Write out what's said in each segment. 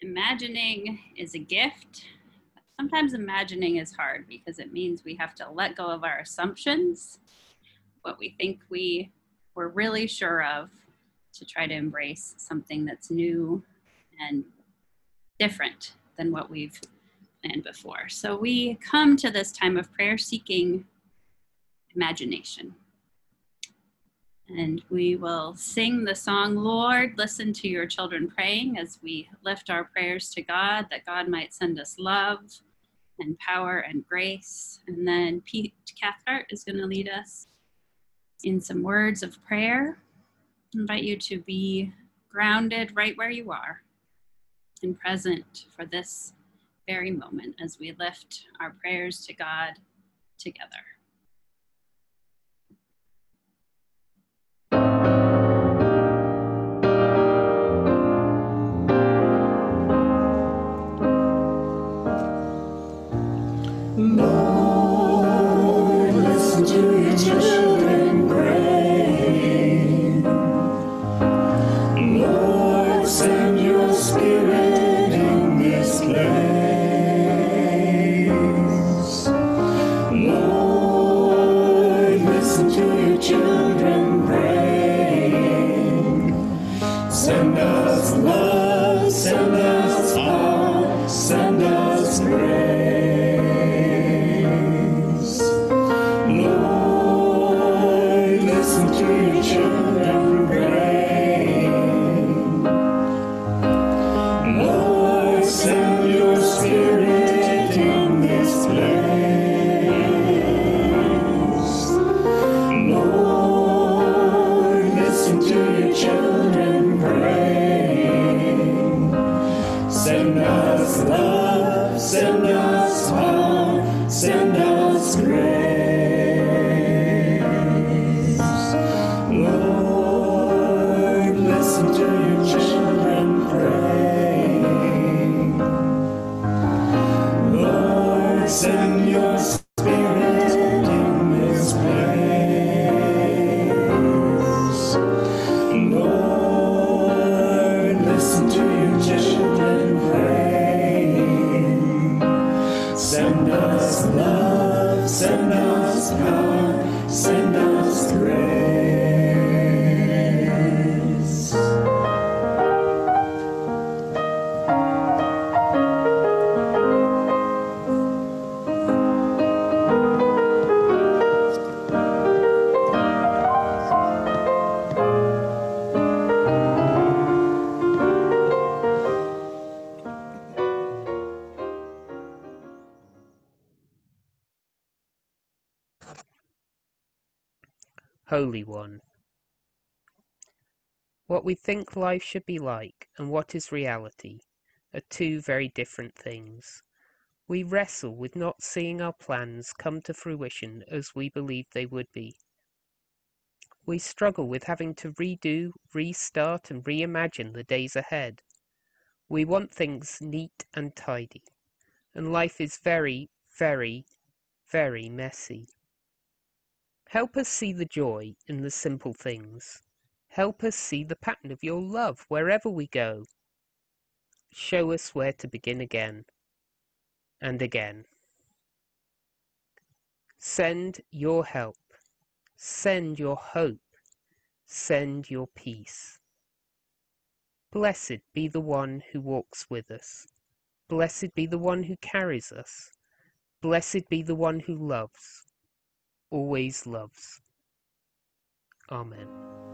imagining is a gift. Sometimes imagining is hard because it means we have to let go of our assumptions, what we think we were really sure of, to try to embrace something that's new and different than what we've planned before. So we come to this time of prayer seeking imagination. And we will sing the song, Lord, listen to your children praying as we lift our prayers to God that God might send us love and power and grace. And then Pete Cathcart is going to lead us in some words of prayer. I invite you to be grounded right where you are and present for this very moment as we lift our prayers to God together. Amen. Holy One. What we think life should be like and what is reality are two very different things. We wrestle with not seeing our plans come to fruition as we believed they would be. We struggle with having to redo, restart, and reimagine the days ahead. We want things neat and tidy, and life is very, very, very messy. Help us see the joy in the simple things. Help us see the pattern of your love wherever we go. Show us where to begin again and again. Send your help. Send your hope. Send your peace. Blessed be the one who walks with us. Blessed be the one who carries us. Blessed be the one who loves always loves. Amen.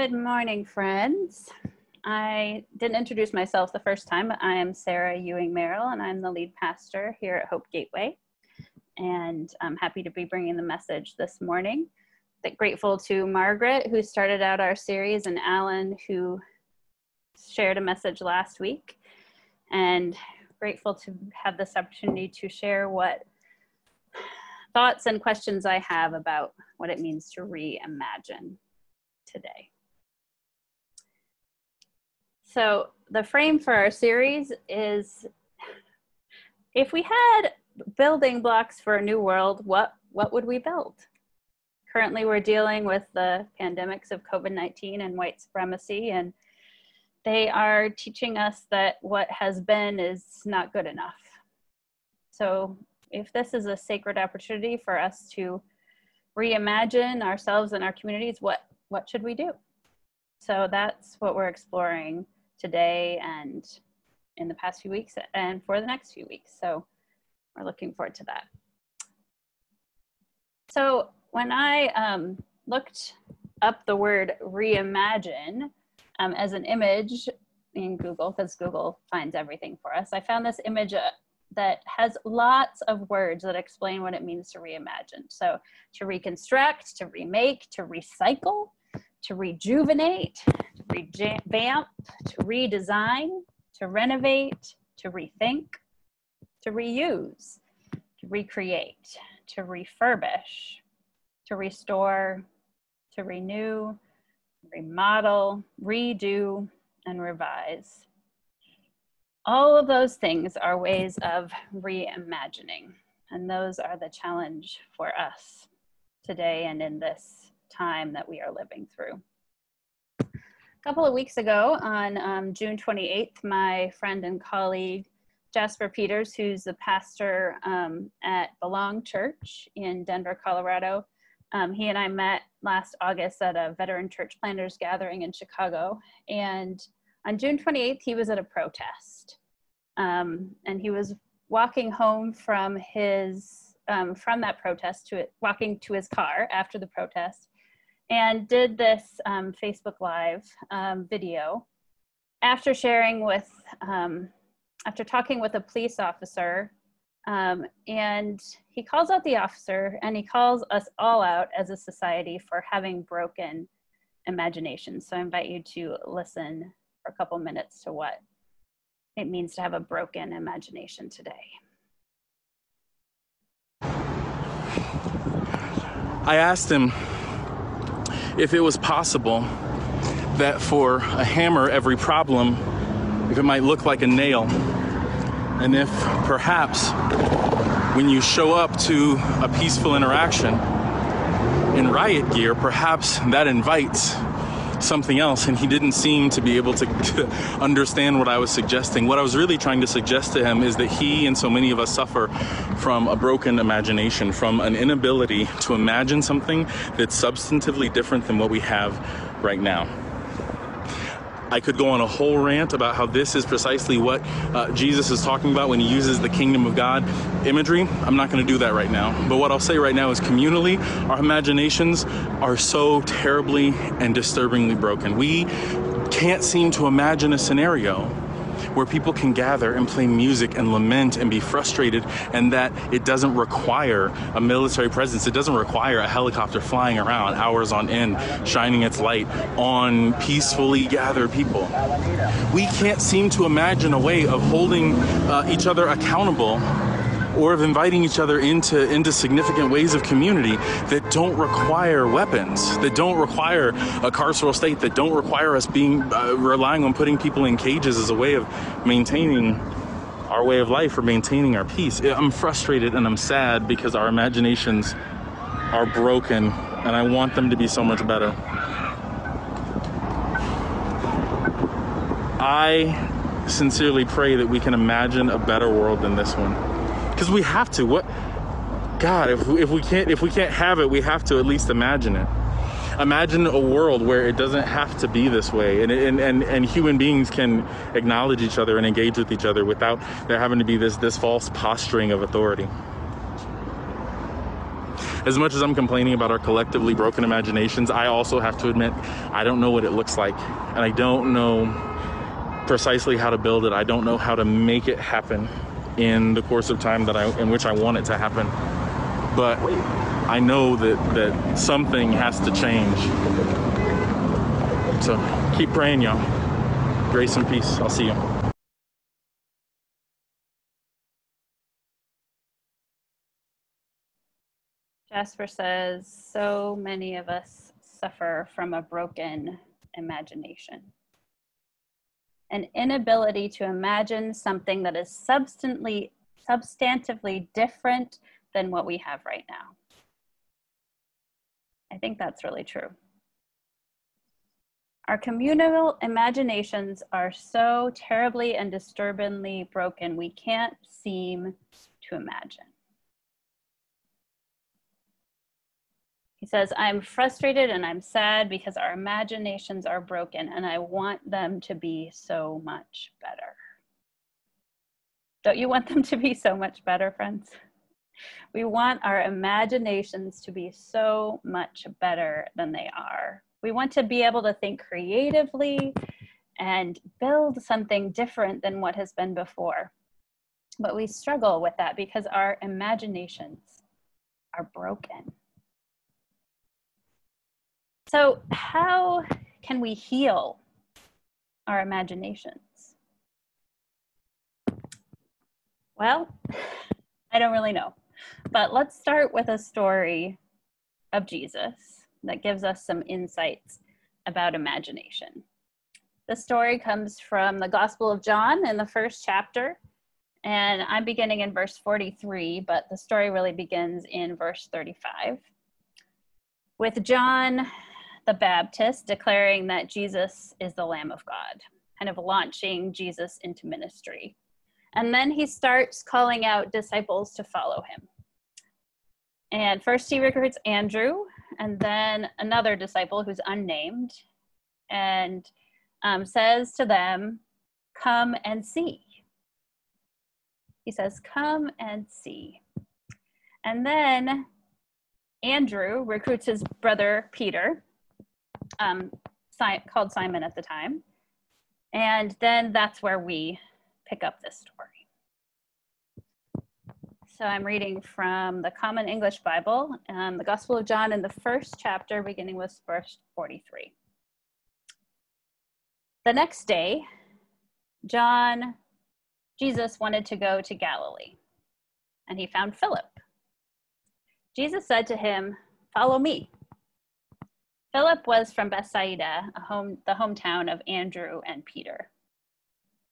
Good morning, friends. I didn't introduce myself the first time. But I am Sarah Ewing Merrill, and I'm the lead pastor here at Hope Gateway. And I'm happy to be bringing the message this morning. That grateful to Margaret, who started out our series, and Alan, who shared a message last week. And grateful to have this opportunity to share what thoughts and questions I have about what it means to reimagine today. So the frame for our series is if we had building blocks for a new world, what, what would we build? Currently, we're dealing with the pandemics of COVID 19 and white supremacy, and they are teaching us that what has been is not good enough. So, if this is a sacred opportunity for us to reimagine ourselves and our communities, what what should we do? So that's what we're exploring today and in the past few weeks and for the next few weeks. So we're looking forward to that. So when I um, looked up the word reimagine um, as an image in Google, because Google finds everything for us, I found this image uh, that has lots of words that explain what it means to reimagine. So to reconstruct, to remake, to recycle, to rejuvenate, revamp, to redesign, to renovate, to rethink, to reuse, to recreate, to refurbish, to restore, to renew, remodel, redo, and revise. All of those things are ways of reimagining, and those are the challenge for us today and in this time that we are living through. A couple of weeks ago, on um, June 28th, my friend and colleague Jasper Peters, who's the pastor um, at Belong Church in Denver, Colorado, um, he and I met last August at a veteran church planters gathering in Chicago. And on June 28th, he was at a protest. Um, and he was walking home from his um, from that protest to it, walking to his car after the protest and did this um, Facebook Live um, video after sharing with, um, after talking with a police officer. Um, and he calls out the officer and he calls us all out as a society for having broken imagination. So I invite you to listen for a couple minutes to what it means to have a broken imagination today. I asked him if it was possible that for a hammer, every problem, if it might look like a nail, and if perhaps when you show up to a peaceful interaction in riot gear, perhaps that invites something else, and he didn't seem to be able to, understand what I was suggesting. What I was really trying to suggest to him is that he and so many of us suffer from a broken imagination, from an inability to imagine something that's substantively different than what we have right now. I could go on a whole rant about how this is precisely what uh, Jesus is talking about when he uses the kingdom of God imagery. I'm not going to do that right now. But what I'll say right now is communally, our imaginations are so terribly and disturbingly broken. We can't seem to imagine a scenario where people can gather and play music and lament and be frustrated, and that it doesn't require a military presence. It doesn't require a helicopter flying around hours on end, shining its light on peacefully gathered people. We can't seem to imagine a way of holding uh, each other accountable or of inviting each other into into significant ways of community that don't require weapons, that don't require a carceral state, that don't require us being uh, relying on putting people in cages as a way of maintaining our way of life or maintaining our peace. I'm frustrated and I'm sad because our imaginations are broken and I want them to be so much better. I sincerely pray that we can imagine a better world than this one because we have to. What, God, if we, if we can't if we can't have it, we have to at least imagine it. Imagine a world where it doesn't have to be this way, and and and, and human beings can acknowledge each other and engage with each other without there having to be this this false posturing of authority. as much as I'm complaining about our collectively broken imaginations, I also have to admit I don't know what it looks like. And I don't know precisely how to build it. I don't know how to make it happen in the course of time that I in which I want it to happen. But I know that that something has to change. So keep praying, y'all. Grace and peace. I'll see you. Jasper says, so many of us suffer from a broken imagination. An inability to imagine something that is substantively, substantively different than what we have right now. I think that's really true. Our communal imaginations are so terribly and disturbingly broken, we can't seem to imagine. He says, I'm frustrated and I'm sad because our imaginations are broken and I want them to be so much better. Don't you want them to be so much better, friends? We want our imaginations to be so much better than they are. We want to be able to think creatively and build something different than what has been before. But we struggle with that because our imaginations are broken. So, how can we heal our imaginations? Well, I don't really know. But let's start with a story of Jesus that gives us some insights about imagination. The story comes from the Gospel of John in the first chapter, and I'm beginning in verse 43, but the story really begins in verse 35. With John the Baptist declaring that Jesus is the Lamb of God, kind of launching Jesus into ministry. And then he starts calling out disciples to follow him. And first he recruits Andrew, and then another disciple who's unnamed, and um, says to them, Come and see. He says, Come and see. And then Andrew recruits his brother Peter, um, called Simon at the time. And then that's where we pick up this story. So I'm reading from the Common English Bible, um, the Gospel of John in the first chapter, beginning with verse 43. The next day, John, Jesus wanted to go to Galilee, and he found Philip. Jesus said to him, Follow me. Philip was from Bethsaida, home, the hometown of Andrew and Peter.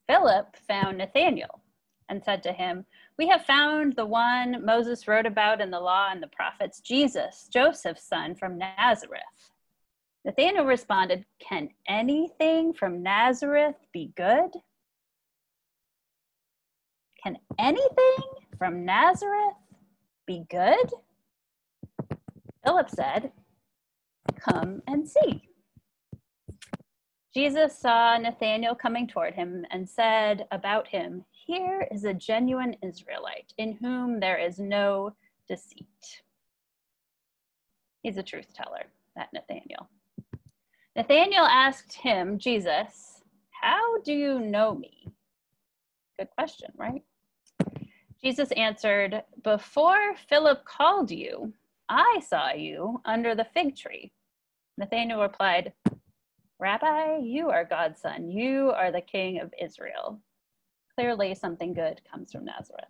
Philip found Nathanael and said to him, We have found the one Moses wrote about in the law and the prophets, Jesus, Joseph's son from Nazareth. Nathanael responded, Can anything from Nazareth be good? Can anything from Nazareth be good? Philip said, Come and see. Jesus saw Nathanael coming toward him and said about him, Here is a genuine Israelite in whom there is no deceit. He's a truth teller, that Nathanael. Nathanael asked him, Jesus, How do you know me? Good question, right? Jesus answered, Before Philip called you, I saw you under the fig tree. Nathanael replied, Rabbi, you are God's son. You are the king of Israel. Clearly, something good comes from Nazareth.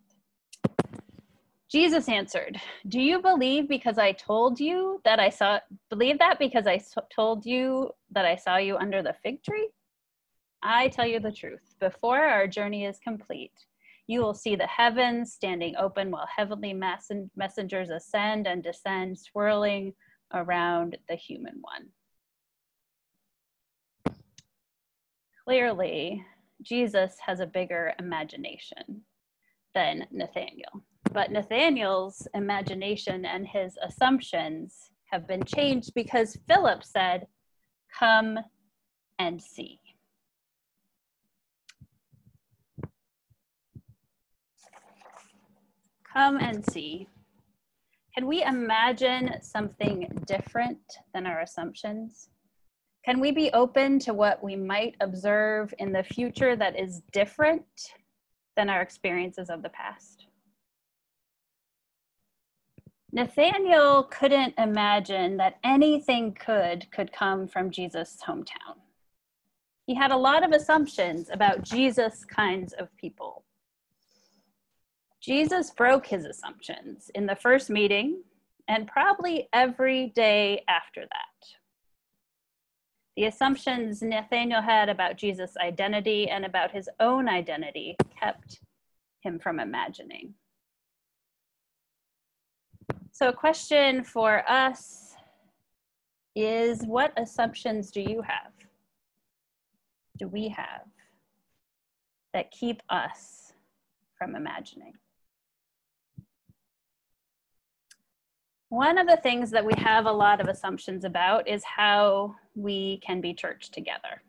Jesus answered, Do you believe because I told you that I saw, believe that because I told you that I saw you under the fig tree? I tell you the truth. Before our journey is complete, you will see the heavens standing open while heavenly messengers ascend and descend, swirling around the human one. Clearly, Jesus has a bigger imagination than Nathaniel. But Nathaniel's imagination and his assumptions have been changed because Philip said, Come and see. Come and see Can we imagine something different than our assumptions? Can we be open to what we might observe in the future that is different than our experiences of the past? Nathaniel couldn't imagine that anything good could come from Jesus' hometown. He had a lot of assumptions about Jesus kinds of people. Jesus broke his assumptions in the first meeting and probably every day after that. The assumptions Nathaniel had about Jesus' identity and about his own identity kept him from imagining. So, a question for us is what assumptions do you have? Do we have that keep us from imagining? One of the things that we have a lot of assumptions about is how we can be church together.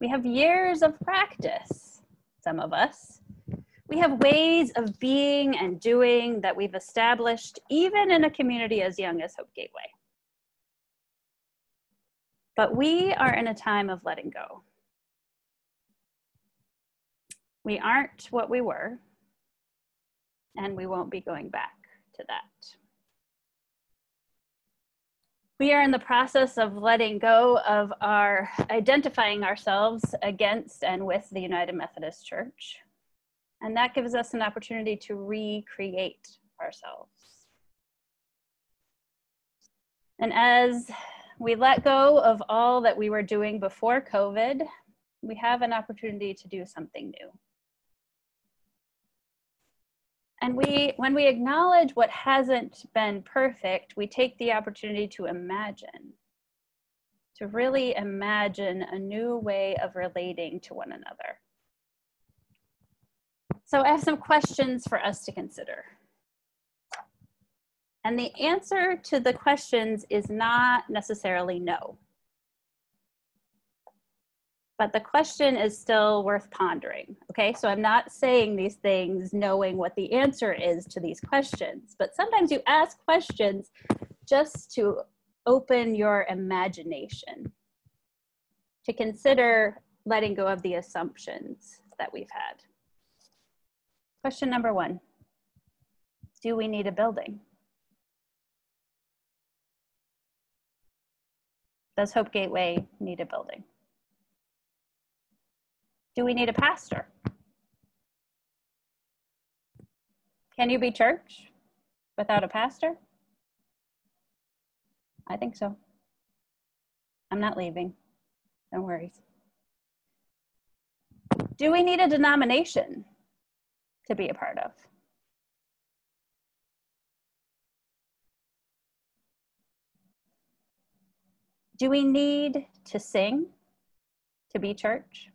We have years of practice, some of us. We have ways of being and doing that we've established, even in a community as young as Hope Gateway. But we are in a time of letting go. We aren't what we were, and we won't be going back to that. We are in the process of letting go of our identifying ourselves against and with the United Methodist Church. And that gives us an opportunity to recreate ourselves. And as we let go of all that we were doing before COVID, we have an opportunity to do something new. And we, when we acknowledge what hasn't been perfect, we take the opportunity to imagine, to really imagine a new way of relating to one another. So I have some questions for us to consider. And the answer to the questions is not necessarily no but the question is still worth pondering. Okay, so I'm not saying these things knowing what the answer is to these questions, but sometimes you ask questions just to open your imagination, to consider letting go of the assumptions that we've had. Question number one Do we need a building? Does Hope Gateway need a building? Do we need a pastor? Can you be church without a pastor? I think so. I'm not leaving. No worries. Do we need a denomination to be a part of? Do we need to sing to be church?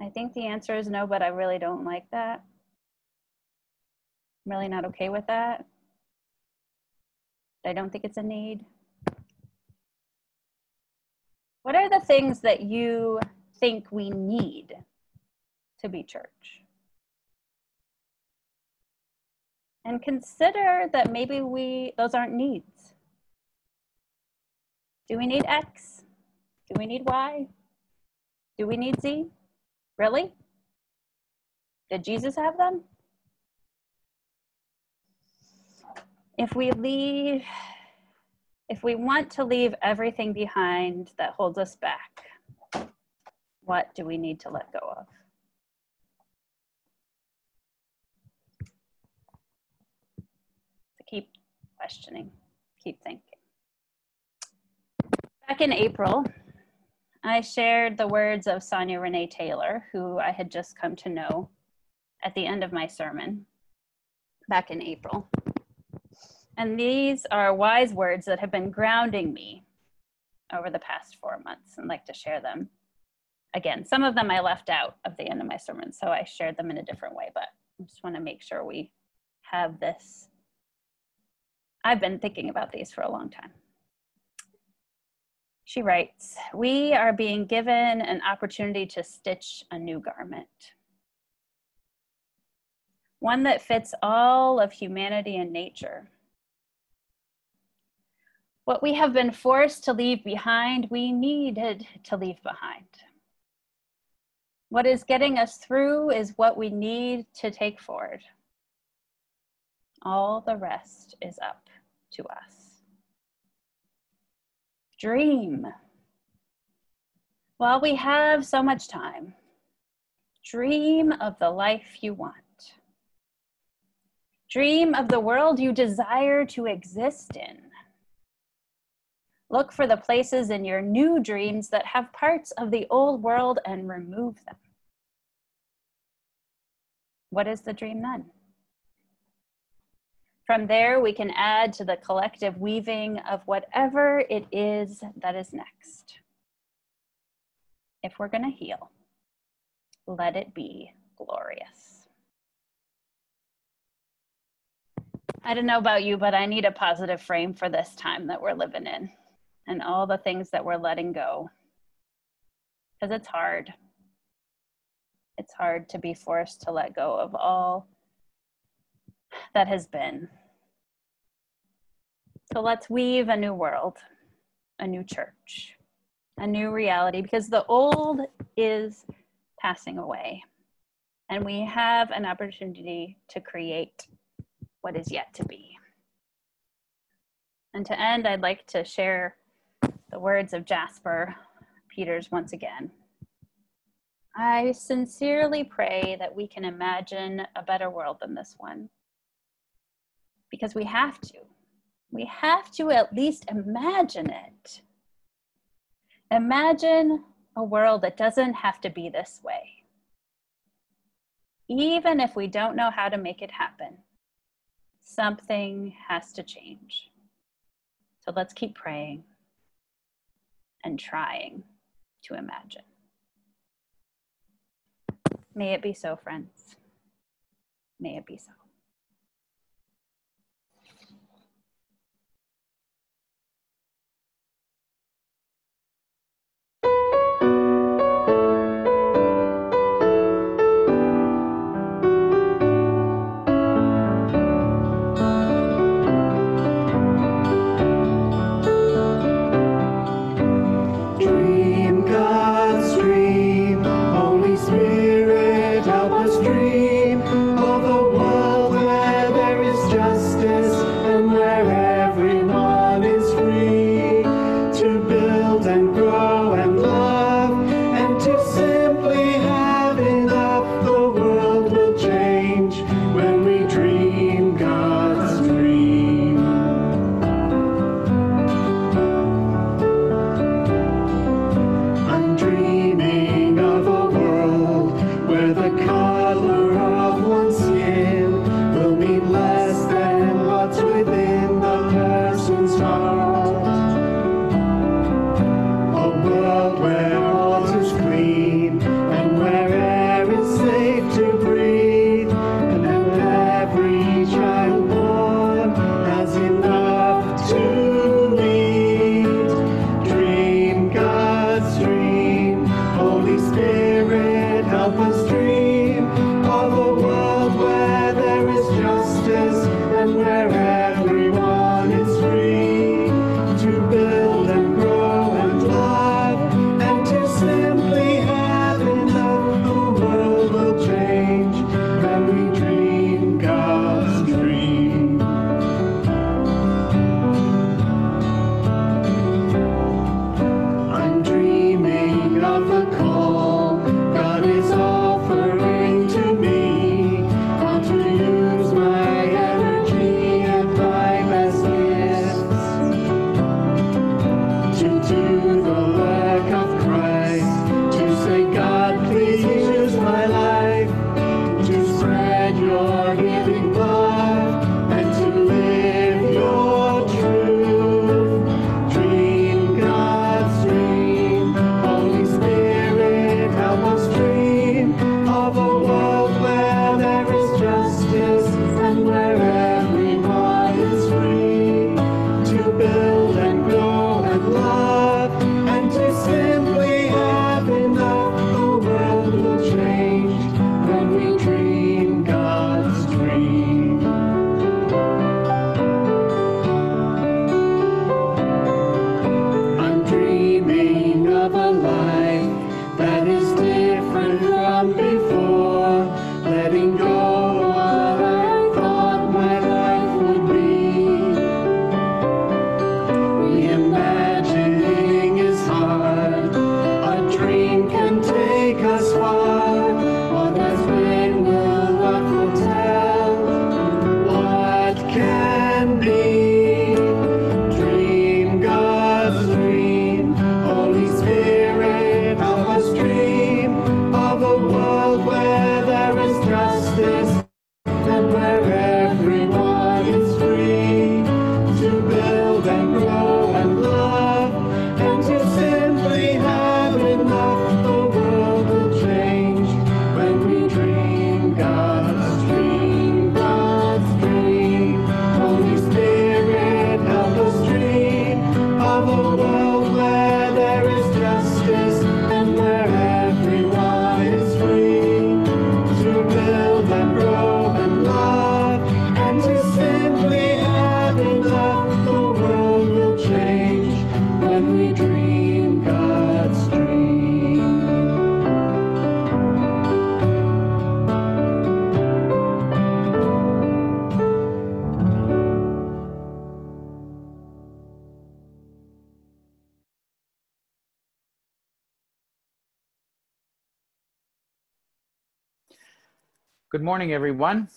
I think the answer is no, but I really don't like that. I'm really not okay with that. I don't think it's a need. What are the things that you think we need to be church? And consider that maybe we those aren't needs. Do we need X? Do we need Y? Do we need Z? Really? Did Jesus have them? If we leave, if we want to leave everything behind that holds us back, what do we need to let go of? To keep questioning, keep thinking. Back in April, I shared the words of Sonya Renee Taylor, who I had just come to know at the end of my sermon back in April. And these are wise words that have been grounding me over the past four months and like to share them. Again, some of them I left out of the end of my sermon, so I shared them in a different way, but I just want to make sure we have this. I've been thinking about these for a long time. She writes, We are being given an opportunity to stitch a new garment. one that fits all of humanity and nature. What we have been forced to leave behind, we needed to leave behind. What is getting us through is what we need to take forward. All the rest is up to us. Dream. While we have so much time, dream of the life you want. Dream of the world you desire to exist in. Look for the places in your new dreams that have parts of the old world and remove them. What is the dream then? From there, we can add to the collective weaving of whatever it is that is next. If we're going to heal, let it be glorious. I don't know about you, but I need a positive frame for this time that we're living in and all the things that we're letting go. Because it's hard. It's hard to be forced to let go of all that has been. So let's weave a new world, a new church, a new reality, because the old is passing away. And we have an opportunity to create what is yet to be. And to end, I'd like to share the words of Jasper Peters once again. I sincerely pray that we can imagine a better world than this one. Because we have to. We have to at least imagine it. Imagine a world that doesn't have to be this way. Even if we don't know how to make it happen, something has to change. So let's keep praying and trying to imagine. May it be so, friends. May it be so. Dreaming of a life morning, everyone.